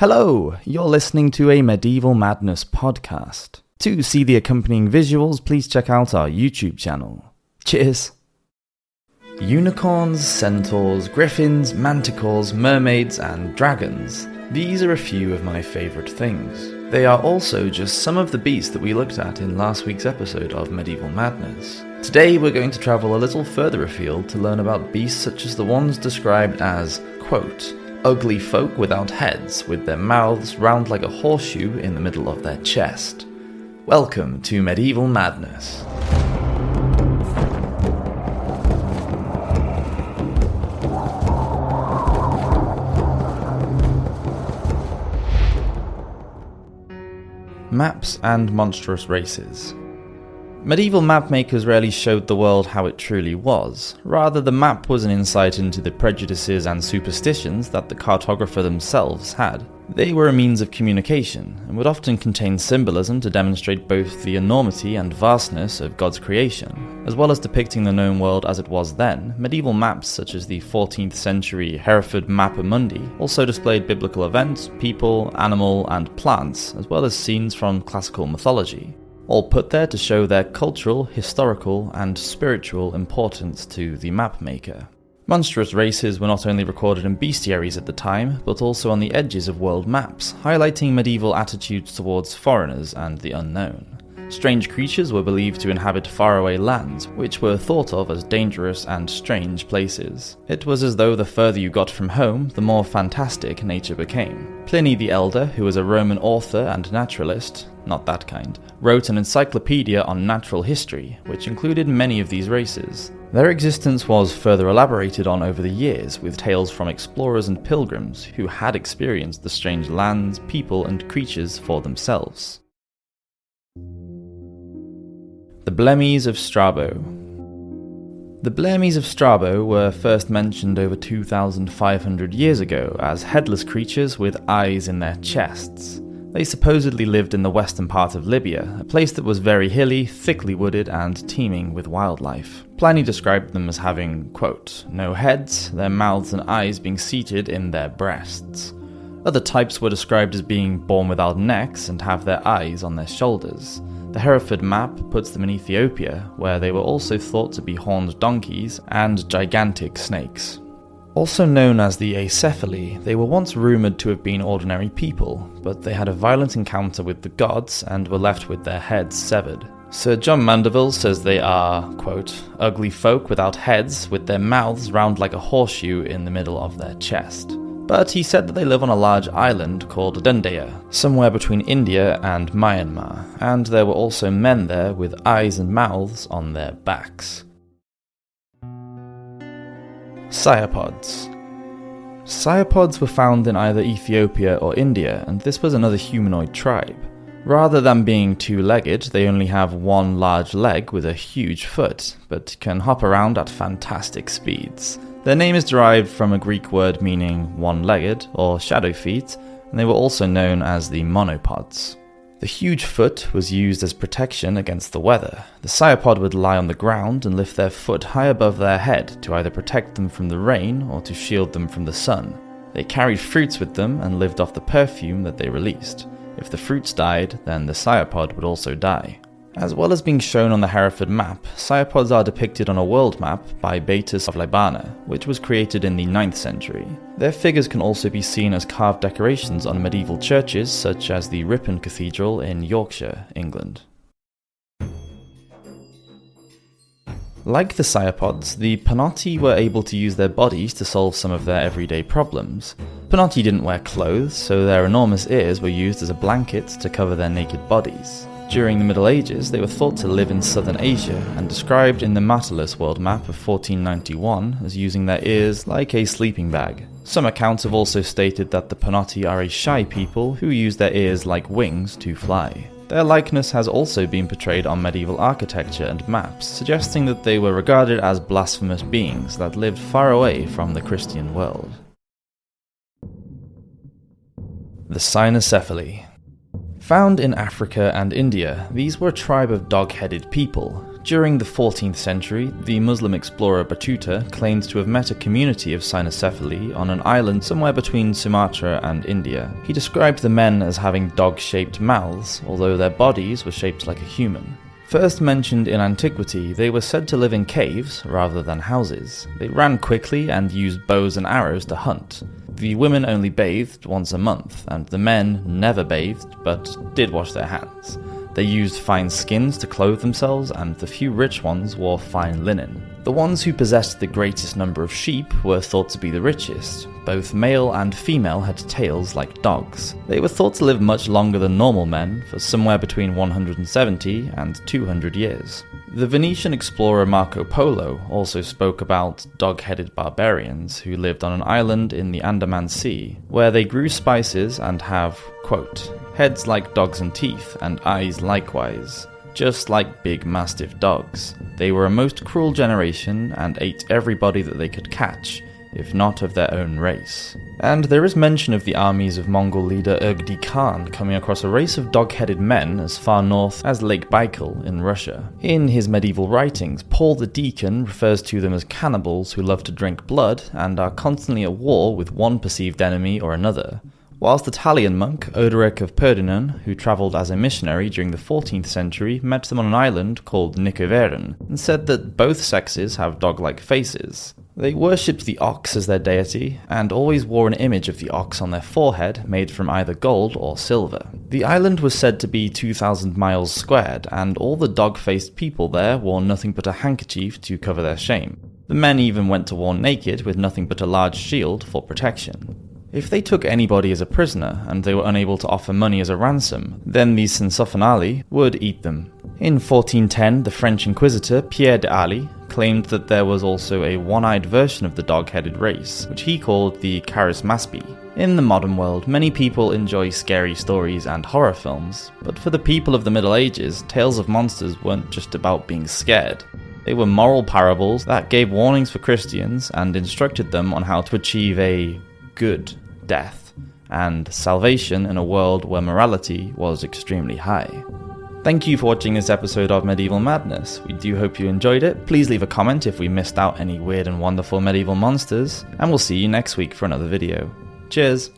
Hello, you're listening to a Medieval Madness podcast. To see the accompanying visuals, please check out our YouTube channel. Cheers! Unicorns, centaurs, griffins, manticores, mermaids, and dragons. These are a few of my favourite things. They are also just some of the beasts that we looked at in last week's episode of Medieval Madness. Today we're going to travel a little further afield to learn about beasts such as the ones described as, quote, ugly folk without heads, with their mouths round like a horseshoe in the middle of their chest. Welcome to Medieval Madness. Maps and monstrous races. Medieval mapmakers rarely showed the world how it truly was. Rather, the map was an insight into the prejudices and superstitions that the cartographer themselves had. They were a means of communication, and would often contain symbolism to demonstrate both the enormity and vastness of God's creation. As well as depicting the known world as it was then, medieval maps such as the 14th century Hereford Mappa Mundi also displayed biblical events, people, animal, and plants, as well as scenes from classical mythology all put there to show their cultural, historical, and spiritual importance to the mapmaker. Monstrous races were not only recorded in bestiaries at the time, but also on the edges of world maps, highlighting medieval attitudes towards foreigners and the unknown. Strange creatures were believed to inhabit faraway lands, which were thought of as dangerous and strange places. It was as though the further you got from home, the more fantastic nature became. Pliny the Elder, who was a Roman author and naturalist, not that kind, wrote an encyclopedia on natural history, which included many of these races. Their existence was further elaborated on over the years with tales from explorers and pilgrims who had experienced the strange lands, people, and creatures for themselves. The Blemmies of Strabo. The Blemmies of Strabo were first mentioned over 2,500 years ago as headless creatures with eyes in their chests. They supposedly lived in the western part of Libya, a place that was very hilly, thickly wooded, and teeming with wildlife. Pliny described them as having, quote, no heads, their mouths and eyes being seated in their breasts. Other types were described as being born without necks and have their eyes on their shoulders. The Hereford map puts them in Ethiopia, where they were also thought to be horned donkeys and gigantic snakes. Also known as the Acephali, they were once rumoured to have been ordinary people, but they had a violent encounter with the gods and were left with their heads severed. Sir John Mandeville says they are, quote, ugly folk without heads, with their mouths round like a horseshoe in the middle of their chest but he said that they live on a large island called Dundaya, somewhere between India and Myanmar, and there were also men there with eyes and mouths on their backs. Sciapods. Sciapods were found in either Ethiopia or India, and this was another humanoid tribe. Rather than being two legged, they only have one large leg with a huge foot, but can hop around at fantastic speeds. Their name is derived from a Greek word meaning one legged or shadow feet, and they were also known as the monopods. The huge foot was used as protection against the weather. The sciapod would lie on the ground and lift their foot high above their head to either protect them from the rain or to shield them from the sun. They carried fruits with them and lived off the perfume that they released. If the fruits died, then the sciapod would also die. As well as being shown on the Hereford map, sciapods are depicted on a world map by Beatus of Liébana, which was created in the 9th century. Their figures can also be seen as carved decorations on medieval churches such as the Ripon Cathedral in Yorkshire, England. Like the sciapods, the Panotti were able to use their bodies to solve some of their everyday problems. Panotti didn't wear clothes, so their enormous ears were used as a blanket to cover their naked bodies. During the Middle Ages, they were thought to live in southern Asia and described in the Martellus world map of 1491 as using their ears like a sleeping bag. Some accounts have also stated that the Panotti are a shy people who use their ears like wings to fly. Their likeness has also been portrayed on medieval architecture and maps, suggesting that they were regarded as blasphemous beings that lived far away from the Christian world. The Cynocephali Found in Africa and India, these were a tribe of dog headed people. During the 14th century, the Muslim explorer Battuta claims to have met a community of cynocephali on an island somewhere between Sumatra and India. He described the men as having dog shaped mouths, although their bodies were shaped like a human. First mentioned in antiquity, they were said to live in caves rather than houses. They ran quickly and used bows and arrows to hunt. The women only bathed once a month, and the men never bathed but did wash their hands. They used fine skins to clothe themselves, and the few rich ones wore fine linen. The ones who possessed the greatest number of sheep were thought to be the richest. Both male and female had tails like dogs. They were thought to live much longer than normal men, for somewhere between 170 and 200 years. The Venetian explorer Marco Polo also spoke about dog headed barbarians who lived on an island in the Andaman Sea, where they grew spices and have, quote, heads like dogs and teeth, and eyes likewise, just like big mastiff dogs. They were a most cruel generation and ate everybody that they could catch, if not of their own race. And there is mention of the armies of Mongol leader Ögedei Khan coming across a race of dog headed men as far north as Lake Baikal in Russia. In his medieval writings, Paul the Deacon refers to them as cannibals who love to drink blood and are constantly at war with one perceived enemy or another. Whilst the Italian monk Odoric of Pordenone, who travelled as a missionary during the 14th century, met them on an island called Nicoveren and said that both sexes have dog like faces. They worshipped the ox as their deity and always wore an image of the ox on their forehead made from either gold or silver. The island was said to be 2,000 miles squared, and all the dog faced people there wore nothing but a handkerchief to cover their shame. The men even went to war naked with nothing but a large shield for protection. If they took anybody as a prisoner and they were unable to offer money as a ransom, then the Cynocephali would eat them. In 1410, the French inquisitor Pierre d'Ailly claimed that there was also a one eyed version of the dog headed race, which he called the Charismaspi. In the modern world, many people enjoy scary stories and horror films, but for the people of the Middle Ages, tales of monsters weren't just about being scared. They were moral parables that gave warnings for Christians and instructed them on how to achieve a good death and salvation in a world where morality was extremely high. Thank you for watching this episode of Medieval Madness. We do hope you enjoyed it. Please leave a comment if we missed out any weird and wonderful medieval monsters, and we'll see you next week for another video. Cheers!